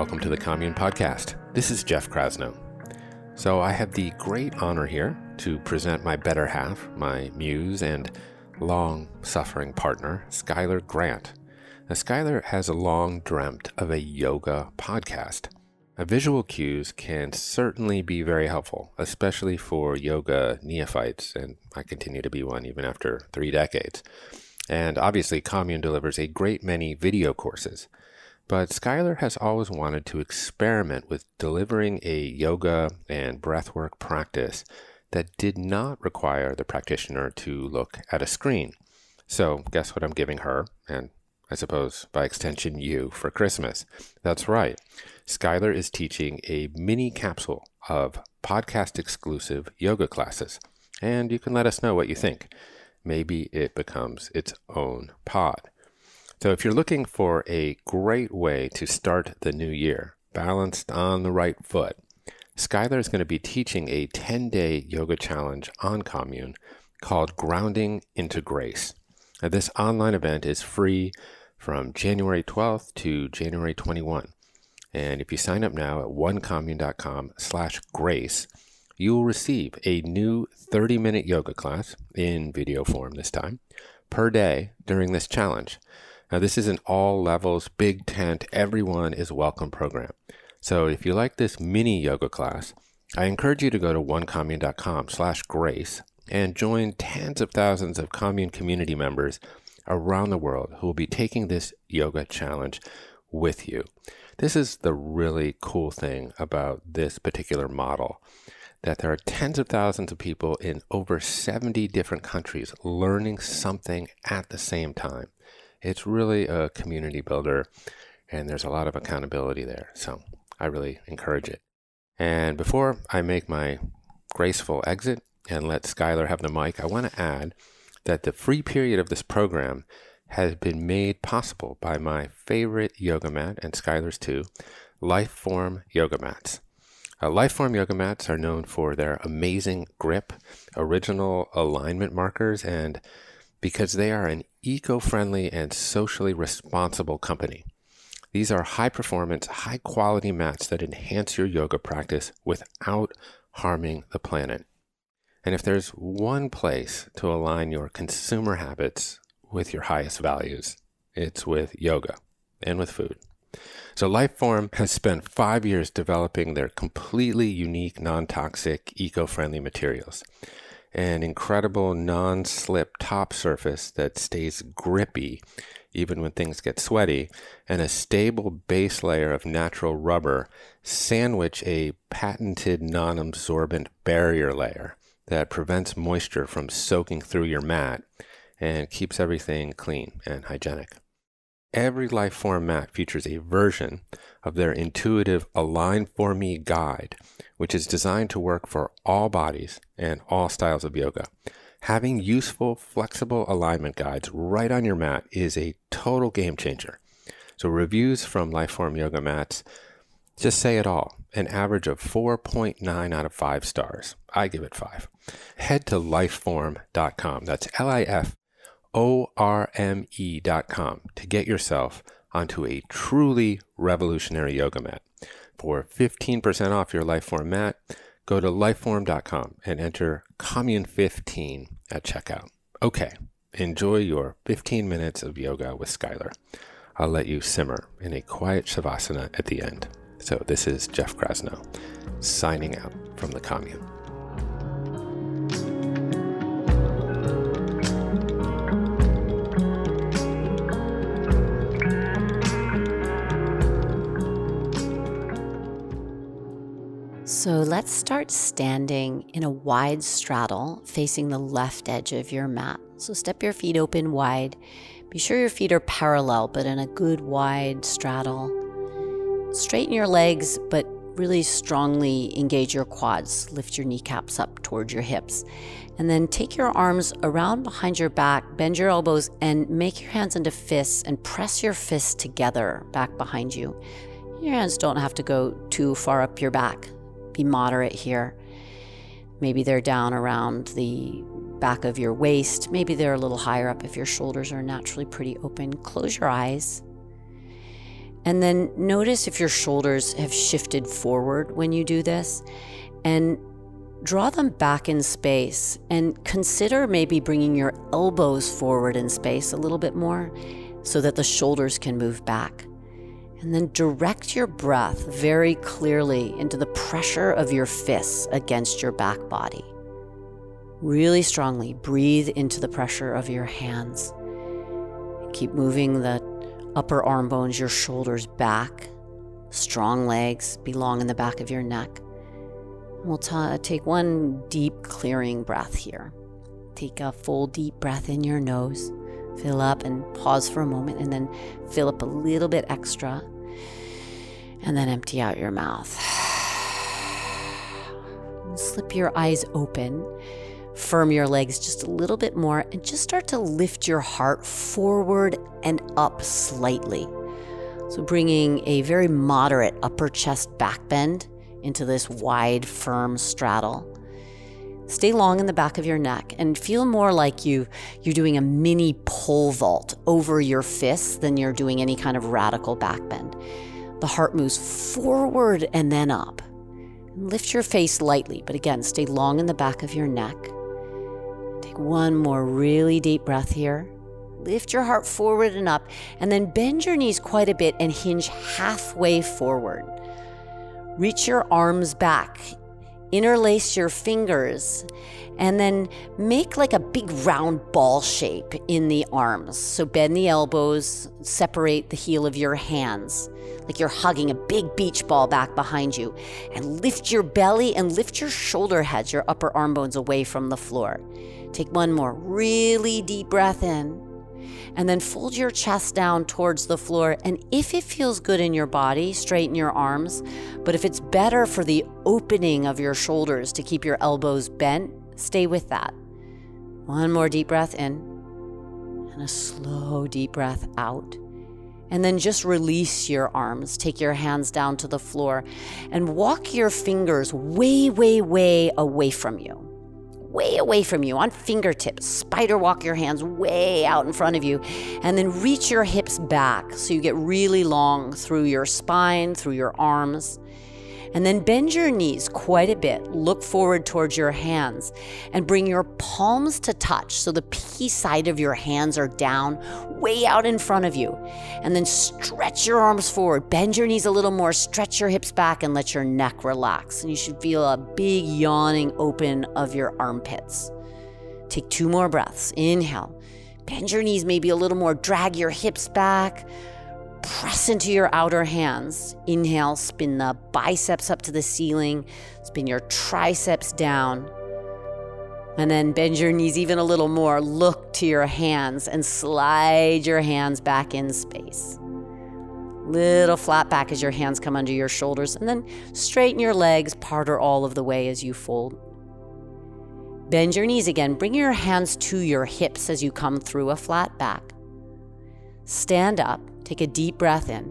welcome to the Commune Podcast. This is Jeff Krasno. So, I have the great honor here to present my better half, my muse and long suffering partner, Schuyler Grant. Now, Schuyler has long dreamt of a yoga podcast. Now, visual cues can certainly be very helpful, especially for yoga neophytes, and I continue to be one even after three decades. And obviously, Commune delivers a great many video courses. But Schuyler has always wanted to experiment with delivering a yoga and breathwork practice that did not require the practitioner to look at a screen. So, guess what I'm giving her, and I suppose by extension you, for Christmas? That's right. Schuyler is teaching a mini capsule of podcast exclusive yoga classes. And you can let us know what you think. Maybe it becomes its own pod. So, if you're looking for a great way to start the new year, balanced on the right foot, Schuyler is going to be teaching a 10 day yoga challenge on Commune called Grounding into Grace. Now, this online event is free from January 12th to January 21. And if you sign up now at onecommune.com slash grace, you will receive a new 30 minute yoga class in video form this time per day during this challenge. Now, this is an all levels, big tent, everyone is welcome program. So if you like this mini yoga class, I encourage you to go to onecommune.com slash grace and join tens of thousands of commune community members around the world who will be taking this yoga challenge with you. This is the really cool thing about this particular model that there are tens of thousands of people in over 70 different countries learning something at the same time it's really a community builder and there's a lot of accountability there. So I really encourage it. And before I make my graceful exit and let Schuyler have the mic, I want to add that the free period of this program has been made possible by my favorite yoga mat and Schuyler's too, Liforme yoga mats. Uh, Liforme yoga mats are known for their amazing grip, original alignment markers, and because they are an eco friendly and socially responsible company. These are high performance, high quality mats that enhance your yoga practice without harming the planet. And if there's one place to align your consumer habits with your highest values, it's with yoga and with food. So, Liforme has spent five years developing their completely unique, non toxic, eco friendly materials an incredible non slip top surface that stays grippy even when things get sweaty, and a stable base layer of natural rubber sandwich a patented non absorbent barrier layer that prevents moisture from soaking through your mat and keeps everything clean and hygienic. Every Liforme mat features a version of their intuitive Align for Me guide, which is designed to work for all bodies and all styles of yoga. Having useful, flexible alignment guides right on your mat is a total game changer. So, reviews from Liforme yoga mats just say it all an average of 4.9 out of 5 stars. I give it 5. Head to liforme.com. That's L I F O R M E.com to get yourself onto a truly revolutionary yoga mat. For 15% off your Liforme mat, go to liforme.com and enter Commune15 at checkout. Okay, enjoy your 15 minutes of yoga with Schuyler. I'll let you simmer in a quiet shavasana at the end. So, this is Jeff Krasno signing out from the commune. So let's start standing in a wide straddle facing the left edge of your mat. So step your feet open wide. Be sure your feet are parallel, but in a good wide straddle. Straighten your legs, but really strongly engage your quads. Lift your kneecaps up towards your hips. And then take your arms around behind your back, bend your elbows, and make your hands into fists and press your fists together back behind you. Your hands don't have to go too far up your back be moderate here. Maybe they're down around the back of your waist. Maybe they're a little higher up if your shoulders are naturally pretty open. Close your eyes. And then notice if your shoulders have shifted forward when you do this and draw them back in space and consider maybe bringing your elbows forward in space a little bit more so that the shoulders can move back. And then direct your breath very clearly into the pressure of your fists against your back body. Really strongly breathe into the pressure of your hands. Keep moving the upper arm bones, your shoulders back. Strong legs belong in the back of your neck. We'll t- take one deep clearing breath here. Take a full deep breath in your nose. Fill up and pause for a moment, and then fill up a little bit extra. And then empty out your mouth. Slip your eyes open. Firm your legs just a little bit more and just start to lift your heart forward and up slightly. So, bringing a very moderate upper chest back bend into this wide, firm straddle. Stay long in the back of your neck and feel more like you you're doing a mini pole vault over your fists than you're doing any kind of radical back bend. The heart moves forward and then up. Lift your face lightly, but again, stay long in the back of your neck. Take one more really deep breath here. Lift your heart forward and up, and then bend your knees quite a bit and hinge halfway forward. Reach your arms back, interlace your fingers, and then make like a big round ball shape in the arms. So bend the elbows, separate the heel of your hands, like you're hugging a big beach ball back behind you, and lift your belly and lift your shoulder heads, your upper arm bones away from the floor. Take one more really deep breath in and then fold your chest down towards the floor. And if it feels good in your body, straighten your arms. But if it's better for the opening of your shoulders to keep your elbows bent, stay with that. One more deep breath in and a slow deep breath out. And then just release your arms. Take your hands down to the floor and walk your fingers way, way, way away from you way away from you on fingertips. Spider walk your hands way out in front of you, and then reach your hips back so you get really long through your spine, through your arms. And then bend your knees quite a bit. Look forward towards your hands and bring your palms to touch so the P side of your hands are down, way out in front of you. And then stretch your arms forward. Bend your knees a little more. Stretch your hips back and let your neck relax. And you should feel a big yawning open of your armpits. Take two more breaths. Inhale. Bend your knees maybe a little more. Drag your hips back press into your outer hands. Inhale, spin the biceps up to the ceiling, spin your triceps down. And then bend your knees even a little more. Look to your hands and slide your hands back in space. Little flat back as your hands come under your shoulders, and then straighten your legs part or all of the way as you fold. Bend your knees again. Bring your hands to your hips as you come through a flat back. Stand up Take a deep breath in.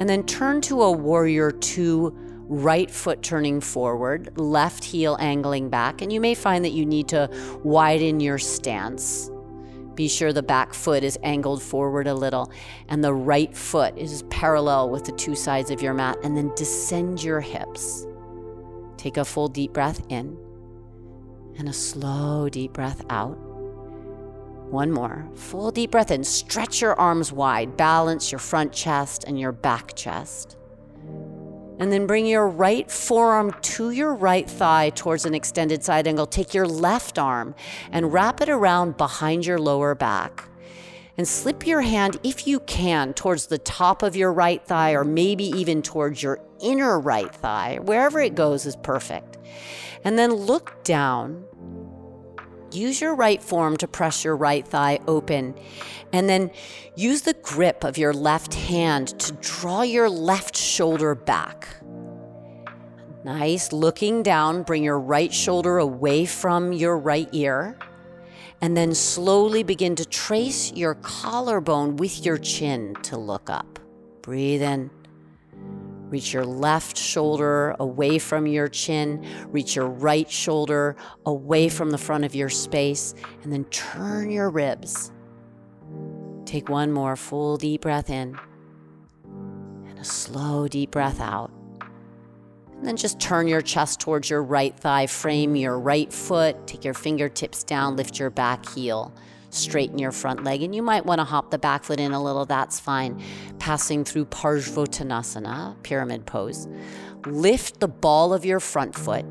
And then turn to a warrior two, right foot turning forward, left heel angling back. And you may find that you need to widen your stance. Be sure the back foot is angled forward a little and the right foot is parallel with the two sides of your mat. And then descend your hips. Take a full deep breath in and a slow deep breath out. One more. Full deep breath in. Stretch your arms wide. Balance your front chest and your back chest. And then bring your right forearm to your right thigh towards an extended side angle. Take your left arm and wrap it around behind your lower back. And slip your hand, if you can, towards the top of your right thigh or maybe even towards your inner right thigh. Wherever it goes is perfect. And then look down use your right forearm to press your right thigh open. And then use the grip of your left hand to draw your left shoulder back. Nice. Looking down, bring your right shoulder away from your right ear. And then slowly begin to trace your collarbone with your chin to look up. Breathe in. Reach your left shoulder away from your chin. Reach your right shoulder away from the front of your space. And then turn your ribs. Take one more full deep breath in. And a slow, deep breath out. And then just turn your chest towards your right thigh, frame your right foot, take your fingertips down, lift your back heel, straighten your front leg. And you might want to hop the back foot in a little, that's fine. Passing through Parsvottanasana, pyramid pose. Lift the ball of your front foot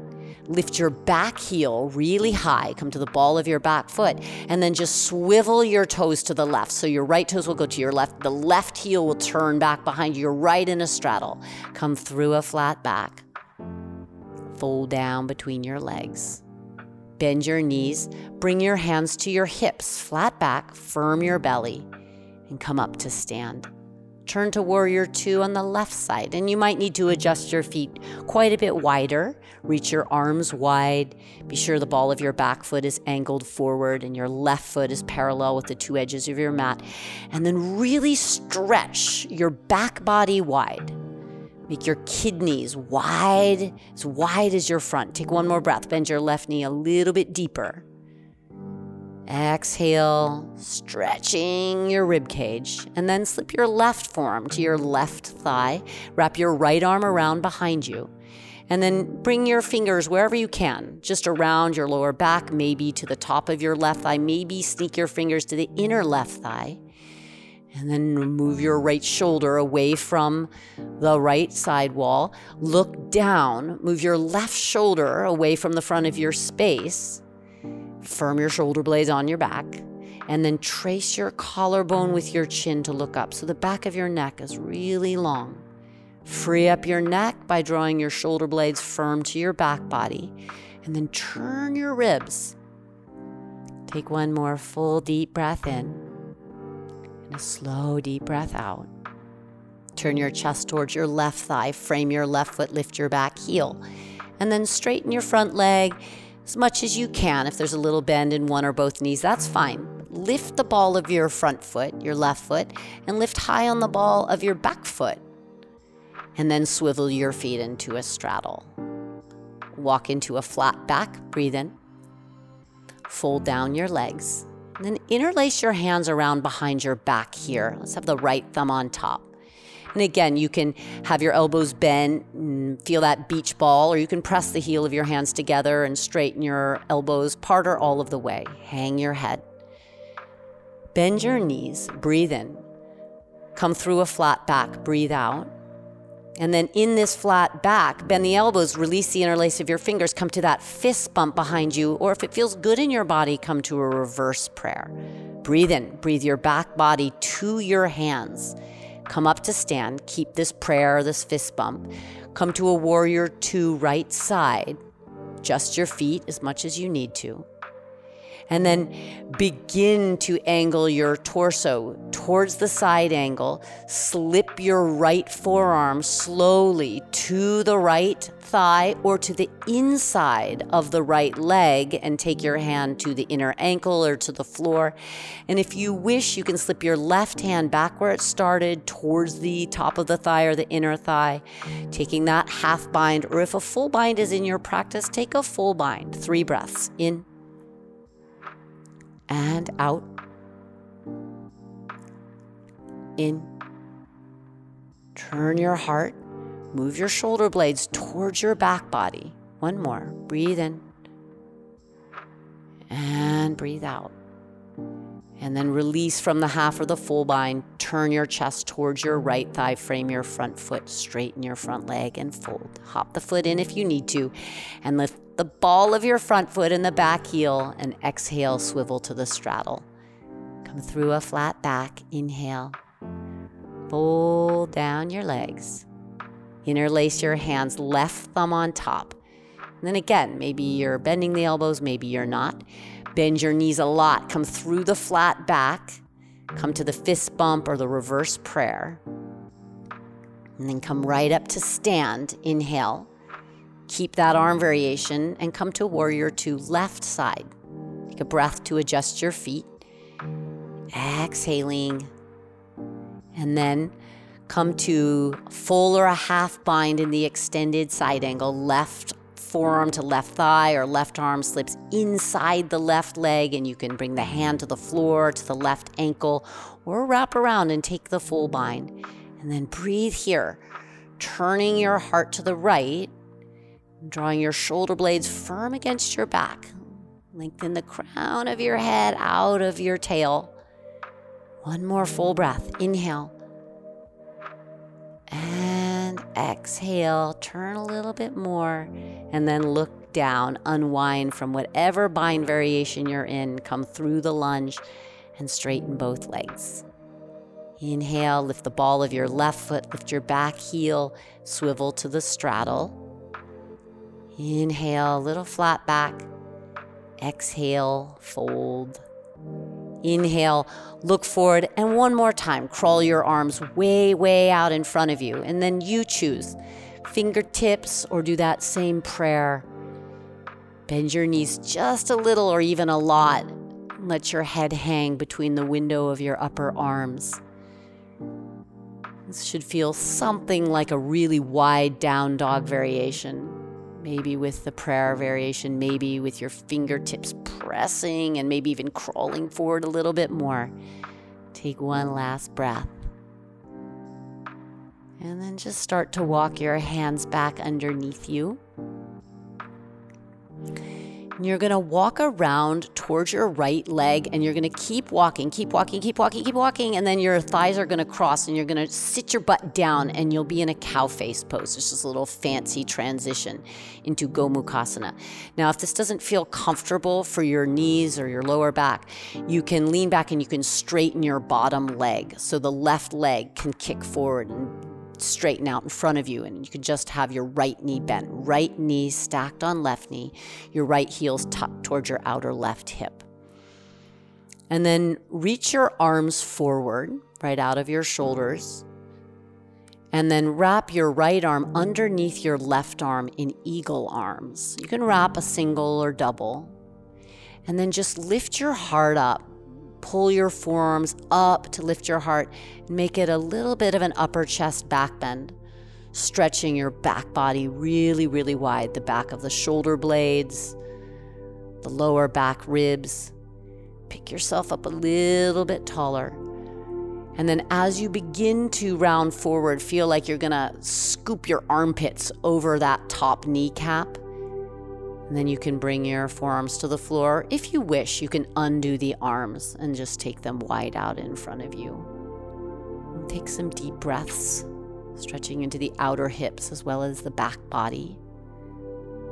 lift your back heel really high, come to the ball of your back foot, and then just swivel your toes to the left. So your right toes will go to your left, the left heel will turn back behind you. You're right in a straddle. Come through a flat back. Fold down between your legs. Bend your knees, bring your hands to your hips, flat back, firm your belly, and come up to stand. Turn to warrior two on the left side, and you might need to adjust your feet quite a bit wider. Reach your arms wide. Be sure the ball of your back foot is angled forward and your left foot is parallel with the two edges of your mat. And then really stretch your back body wide. Make your kidneys wide, as wide as your front. Take one more breath. Bend your left knee a little bit deeper. Exhale, stretching your rib cage, and then slip your left forearm to your left thigh. Wrap your right arm around behind you. And then bring your fingers wherever you can, just around your lower back, maybe to the top of your left thigh, maybe sneak your fingers to the inner left thigh. And then move your right shoulder away from the right side wall. Look down, move your left shoulder away from the front of your space. Firm your shoulder blades on your back and then trace your collarbone with your chin to look up so the back of your neck is really long. Free up your neck by drawing your shoulder blades firm to your back body and then turn your ribs. Take one more full deep breath in a slow deep breath out. Turn your chest towards your left thigh, frame your left foot, lift your back heel, and then straighten your front leg as much as you can. If there's a little bend in one or both knees, that's fine. Lift the ball of your front foot, your left foot, and lift high on the ball of your back foot. And then swivel your feet into a straddle. Walk into a flat back, breathe in. Fold down your legs. Then interlace your hands around behind your back here. Let's have the right thumb on top. And again, you can have your elbows bent feel that beach ball, or you can press the heel of your hands together and straighten your elbows part or all of the way. Hang your head. Bend your knees, breathe in. Come through a flat back, breathe out. And then in this flat back, bend the elbows, release the interlace of your fingers, come to that fist bump behind you, or if it feels good in your body, come to a reverse prayer. Breathe in, breathe your back body to your hands. Come up to stand, keep this prayer, this fist bump. Come to a warrior two right side. Just your feet as much as you need to. And then begin to angle your torso towards the side angle. Slip your right forearm slowly to the right thigh or to the inside of the right leg and take your hand to the inner ankle or to the floor. And if you wish, you can slip your left hand back where it started towards the top of the thigh or the inner thigh, taking that half bind. Or if a full bind is in your practice, take a full bind. Three breaths in and out. In. Turn your heart. Move your shoulder blades towards your back body. One more. Breathe in. And breathe out. And then release from the half or the full bind. Turn your chest towards your right thigh. Frame your front foot. Straighten your front leg and fold. Hop the foot in if you need to. And lift the ball of your front foot and the back heel, and exhale, swivel to the straddle. Come through a flat back, inhale. Fold down your legs. Interlace your hands, left thumb on top. And then again, maybe you're bending the elbows, maybe you're not. Bend your knees a lot. Come through the flat back. Come to the fist bump or the reverse prayer. And then come right up to stand. Inhale. Keep that arm variation and come to warrior two left side. Take a breath to adjust your feet. Exhaling. And then come to full or a half bind in the extended side angle. Left forearm to left thigh or left arm slips inside the left leg, and you can bring the hand to the floor, to the left ankle, or wrap around and take the full bind. And then breathe here, turning your heart to the right, drawing your shoulder blades firm against your back. Lengthen the crown of your head out of your tail. One more full breath. Inhale. And exhale. Turn a little bit more. And then look down. Unwind from whatever bind variation you're in. Come through the lunge and straighten both legs. Inhale, lift the ball of your left foot, lift your back heel, swivel to the straddle. Inhale, little flat back. Exhale, fold. Inhale, look forward, and one more time, crawl your arms way, way out in front of you. And then you choose fingertips or do that same prayer. Bend your knees just a little or even a lot. Let your head hang between the window of your upper arms. This should feel something like a really wide down dog variation maybe with the prayer variation, maybe with your fingertips pressing and maybe even crawling forward a little bit more. Take one last breath. And then just start to walk your hands back underneath you. And you're going to walk around towards your right leg and you're going to keep walking, keep walking, keep walking, keep walking. And then your thighs are going to cross and you're going to sit your butt down and you'll be in a cow face pose. It's just a little fancy transition into Gomukhasana. Now, if this doesn't feel comfortable for your knees or your lower back, you can lean back and you can straighten your bottom leg. So the left leg can kick forward and straighten out in front of you, and you can just have your right knee bent, right knee stacked on left knee, your right heels tucked towards your outer left hip. And then reach your arms forward, right out of your shoulders. And then wrap your right arm underneath your left arm in eagle arms. You can wrap a single or double. And then just lift your heart up Pull your forearms up to lift your heart and make it a little bit of an upper chest back bend, stretching your back body really, really wide, the back of the shoulder blades, the lower back ribs. Pick yourself up a little bit taller. And then as you begin to round forward, feel like you're gonna scoop your armpits over that top kneecap. And then you can bring your forearms to the floor. If you wish, you can undo the arms and just take them wide out in front of you. And take some deep breaths, stretching into the outer hips as well as the back body.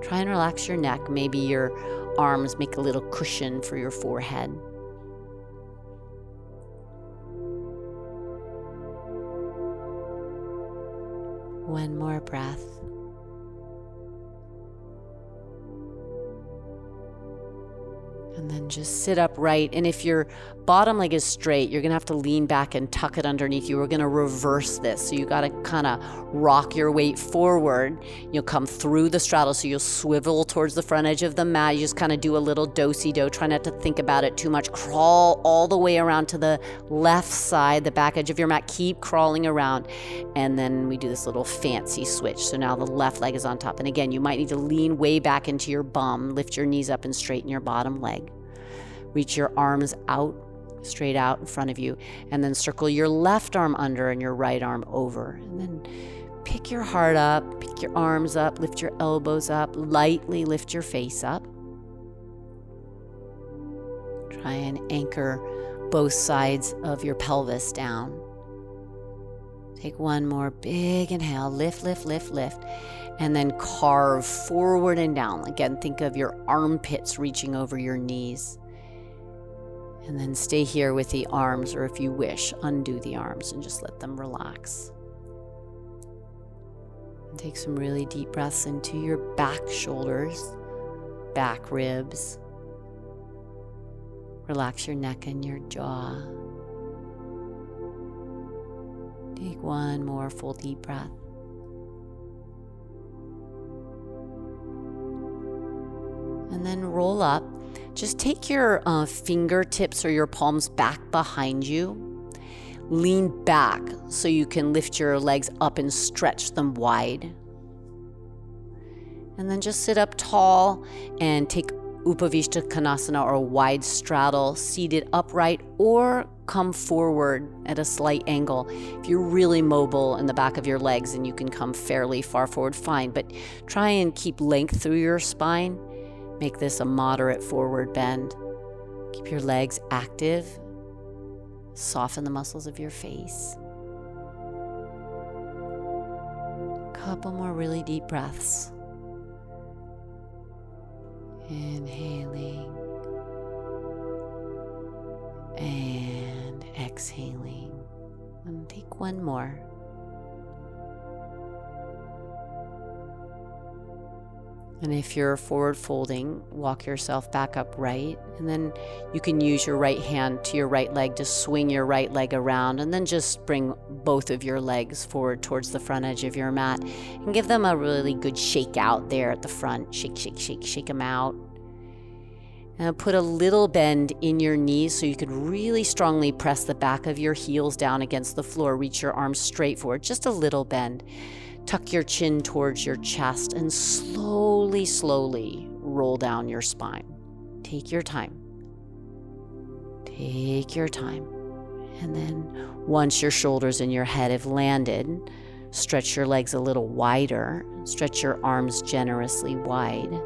Try and relax your neck. Maybe your arms make a little cushion for your forehead. One more breath. And then just sit upright. And if your bottom leg is straight, you're to have to lean back and tuck it underneath you. We're to reverse this. So you got to kind of rock your weight forward. You'll come through the straddle. So you'll swivel towards the front edge of the mat. You just kind of do a little do-si do. Try not to think about it too much. Crawl all the way around to the left side, the back edge of your mat. Keep crawling around. And then we do this little fancy switch. So now the left leg is on top. And again, you might need to lean way back into your bum, lift your knees up, and straighten your bottom leg. Reach your arms out, straight out in front of you, and then circle your left arm under and your right arm over. And then pick your heart up, pick your arms up, lift your elbows up, lightly lift your face up. Try and anchor both sides of your pelvis down. Take one more big inhale, lift, lift, lift, lift, and then carve forward and down. Again, think of your armpits reaching over your knees. And then stay here with the arms, or if you wish, undo the arms and just let them relax. And take some really deep breaths into your back shoulders, back ribs. Relax your neck and your jaw. Take one more full deep breath. And then roll up just take your uh, fingertips or your palms back behind you. Lean back so you can lift your legs up and stretch them wide. And then just sit up tall and take Upavishta Konasana or wide straddle, seated upright or come forward at a slight angle. If you're really mobile in the back of your legs and you can come fairly far forward, fine, but try and keep length through your spine. Make this a moderate forward bend. Keep your legs active. Soften the muscles of your face. Couple more really deep breaths. Inhaling and exhaling. And take one more. And if you're forward folding, walk yourself back upright. And then you can use your right hand to your right leg to swing your right leg around. And then just bring both of your legs forward towards the front edge of your mat and give them a really good shake out there at the front. Shake, shake, shake, shake them out. And put a little bend in your knees so you could really strongly press the back of your heels down against the floor. Reach your arms straight forward, just a little bend. Tuck your chin towards your chest and slowly, slowly roll down your spine. Take your time. Take your time. And then, once your shoulders and your head have landed, stretch your legs a little wider. Stretch your arms generously wide.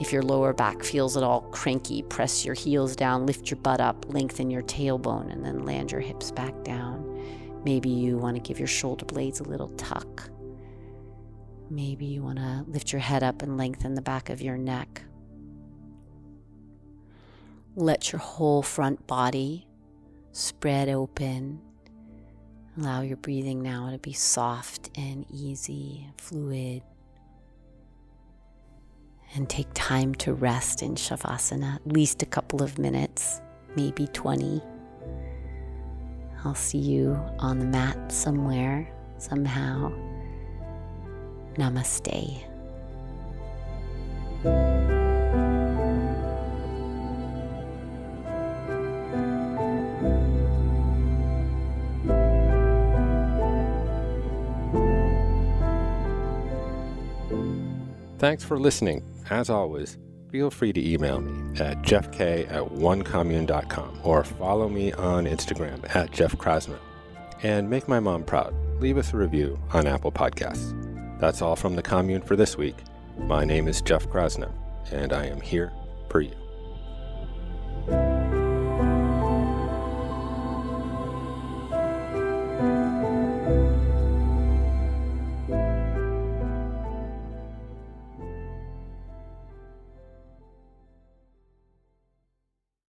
If your lower back feels at all cranky, press your heels down, lift your butt up, lengthen your tailbone, and then land your hips back down. Maybe you want to give your shoulder blades a little tuck. Maybe you want to lift your head up and lengthen the back of your neck. Let your whole front body spread open. Allow your breathing now to be soft and easy, fluid and take time to rest in Shavasana, at least a couple of minutes, maybe 20. I'll see you on the mat somewhere, somehow. Namaste. Thanks for listening. As always, feel free to email me at jeffk at onecommune.com or follow me on Instagram at Jeff Krasno. And make my mom proud. Leave us a review on Apple Podcasts. That's all from the commune for this week. My name is Jeff Krasno, and I am here for you.